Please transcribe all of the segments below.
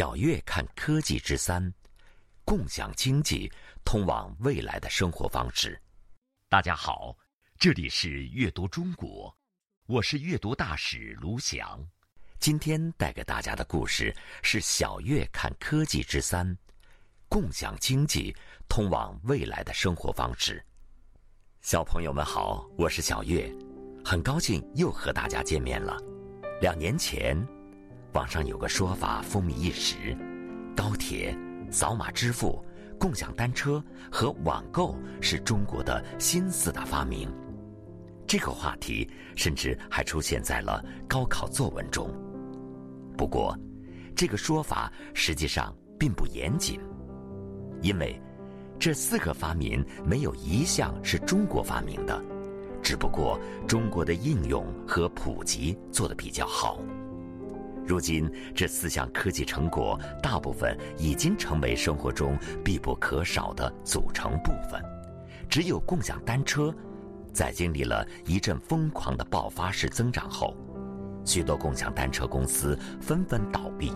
小月看科技之三，共享经济通往未来的生活方式。大家好，这里是阅读中国，我是阅读大使卢翔。今天带给大家的故事是小月看科技之三，共享经济通往未来的生活方式。小朋友们好，我是小月，很高兴又和大家见面了。两年前。网上有个说法风靡一时：高铁、扫码支付、共享单车和网购是中国的新四大发明。这个话题甚至还出现在了高考作文中。不过，这个说法实际上并不严谨，因为这四个发明没有一项是中国发明的，只不过中国的应用和普及做得比较好。如今，这四项科技成果大部分已经成为生活中必不可少的组成部分。只有共享单车，在经历了一阵疯狂的爆发式增长后，许多共享单车公司纷纷倒闭。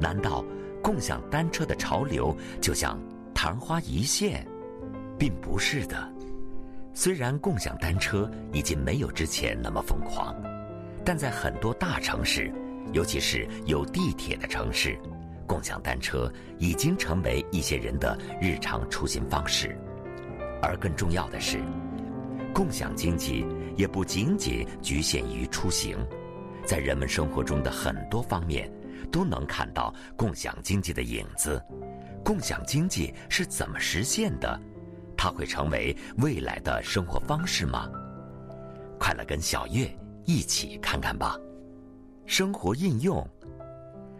难道共享单车的潮流就像昙花一现？并不是的。虽然共享单车已经没有之前那么疯狂，但在很多大城市。尤其是有地铁的城市，共享单车已经成为一些人的日常出行方式。而更重要的是，共享经济也不仅仅局限于出行，在人们生活中的很多方面都能看到共享经济的影子。共享经济是怎么实现的？它会成为未来的生活方式吗？快来跟小月一起看看吧。生活应用，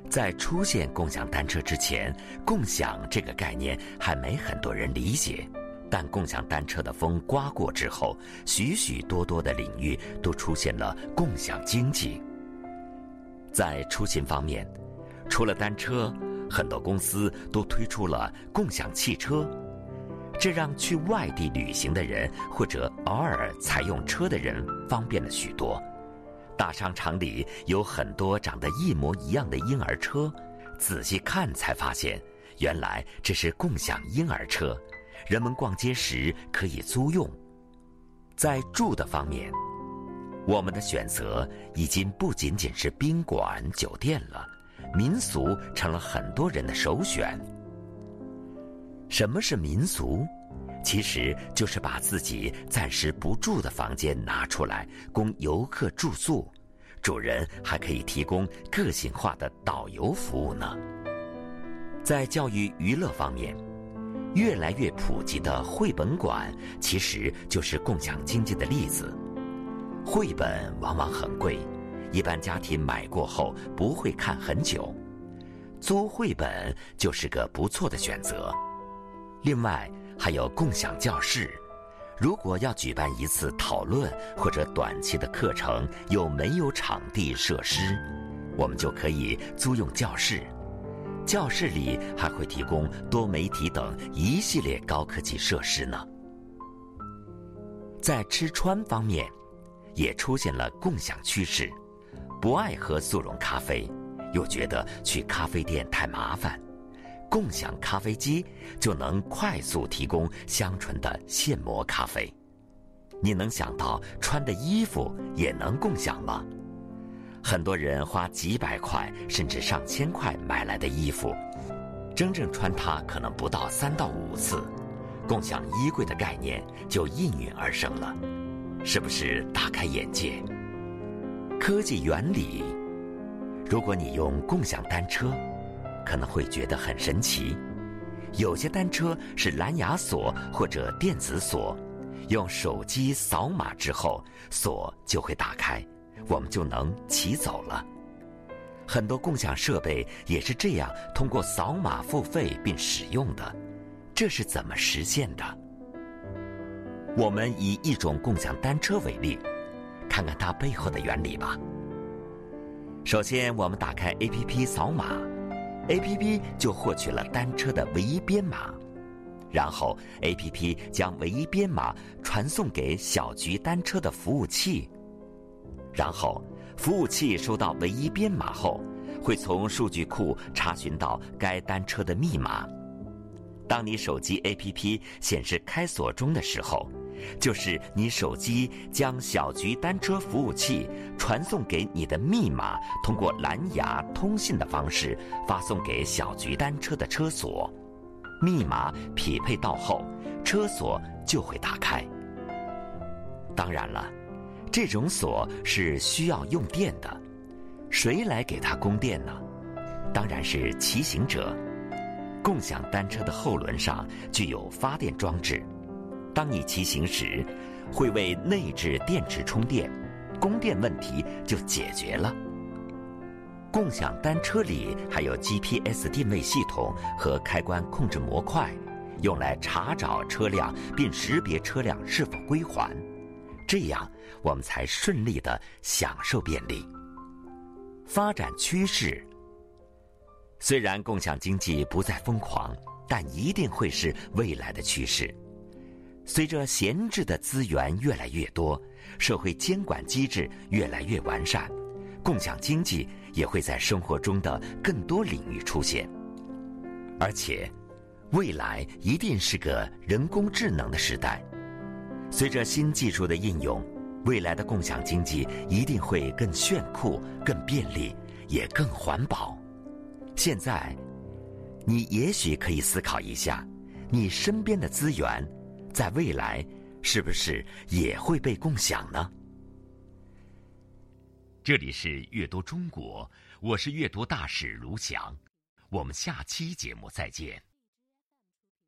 在出现共享单车之前，共享这个概念还没很多人理解。但共享单车的风刮过之后，许许多多的领域都出现了共享经济。在出行方面，除了单车，很多公司都推出了共享汽车，这让去外地旅行的人或者偶尔采用车的人方便了许多。大商场里有很多长得一模一样的婴儿车，仔细看才发现，原来这是共享婴儿车，人们逛街时可以租用。在住的方面，我们的选择已经不仅仅是宾馆、酒店了，民俗成了很多人的首选。什么是民俗？其实就是把自己暂时不住的房间拿出来供游客住宿，主人还可以提供个性化的导游服务呢。在教育娱乐方面，越来越普及的绘本馆其实就是共享经济的例子。绘本往往很贵，一般家庭买过后不会看很久，租绘本就是个不错的选择。另外，还有共享教室，如果要举办一次讨论或者短期的课程，又没有场地设施，我们就可以租用教室。教室里还会提供多媒体等一系列高科技设施呢。在吃穿方面，也出现了共享趋势，不爱喝速溶咖啡，又觉得去咖啡店太麻烦。共享咖啡机就能快速提供香醇的现磨咖啡。你能想到穿的衣服也能共享吗？很多人花几百块甚至上千块买来的衣服，真正穿它可能不到三到五次。共享衣柜的概念就应运而生了，是不是大开眼界？科技原理，如果你用共享单车。可能会觉得很神奇，有些单车是蓝牙锁或者电子锁，用手机扫码之后锁就会打开，我们就能骑走了。很多共享设备也是这样通过扫码付费并使用的，这是怎么实现的？我们以一种共享单车为例，看看它背后的原理吧。首先，我们打开 APP 扫码。A.P.P. 就获取了单车的唯一编码，然后 A.P.P. 将唯一编码传送给小桔单车的服务器，然后服务器收到唯一编码后，会从数据库查询到该单车的密码。当你手机 APP 显示开锁中的时候，就是你手机将小桔单车服务器传送给你的密码，通过蓝牙通信的方式发送给小桔单车的车锁。密码匹配到后，车锁就会打开。当然了，这种锁是需要用电的，谁来给它供电呢？当然是骑行者。共享单车的后轮上具有发电装置，当你骑行时，会为内置电池充电，供电问题就解决了。共享单车里还有 GPS 定位系统和开关控制模块，用来查找车辆并识别车辆是否归还，这样我们才顺利的享受便利。发展趋势。虽然共享经济不再疯狂，但一定会是未来的趋势。随着闲置的资源越来越多，社会监管机制越来越完善，共享经济也会在生活中的更多领域出现。而且，未来一定是个人工智能的时代。随着新技术的应用，未来的共享经济一定会更炫酷、更便利，也更环保。现在，你也许可以思考一下，你身边的资源，在未来是不是也会被共享呢？这里是阅读中国，我是阅读大使卢翔，我们下期节目再见。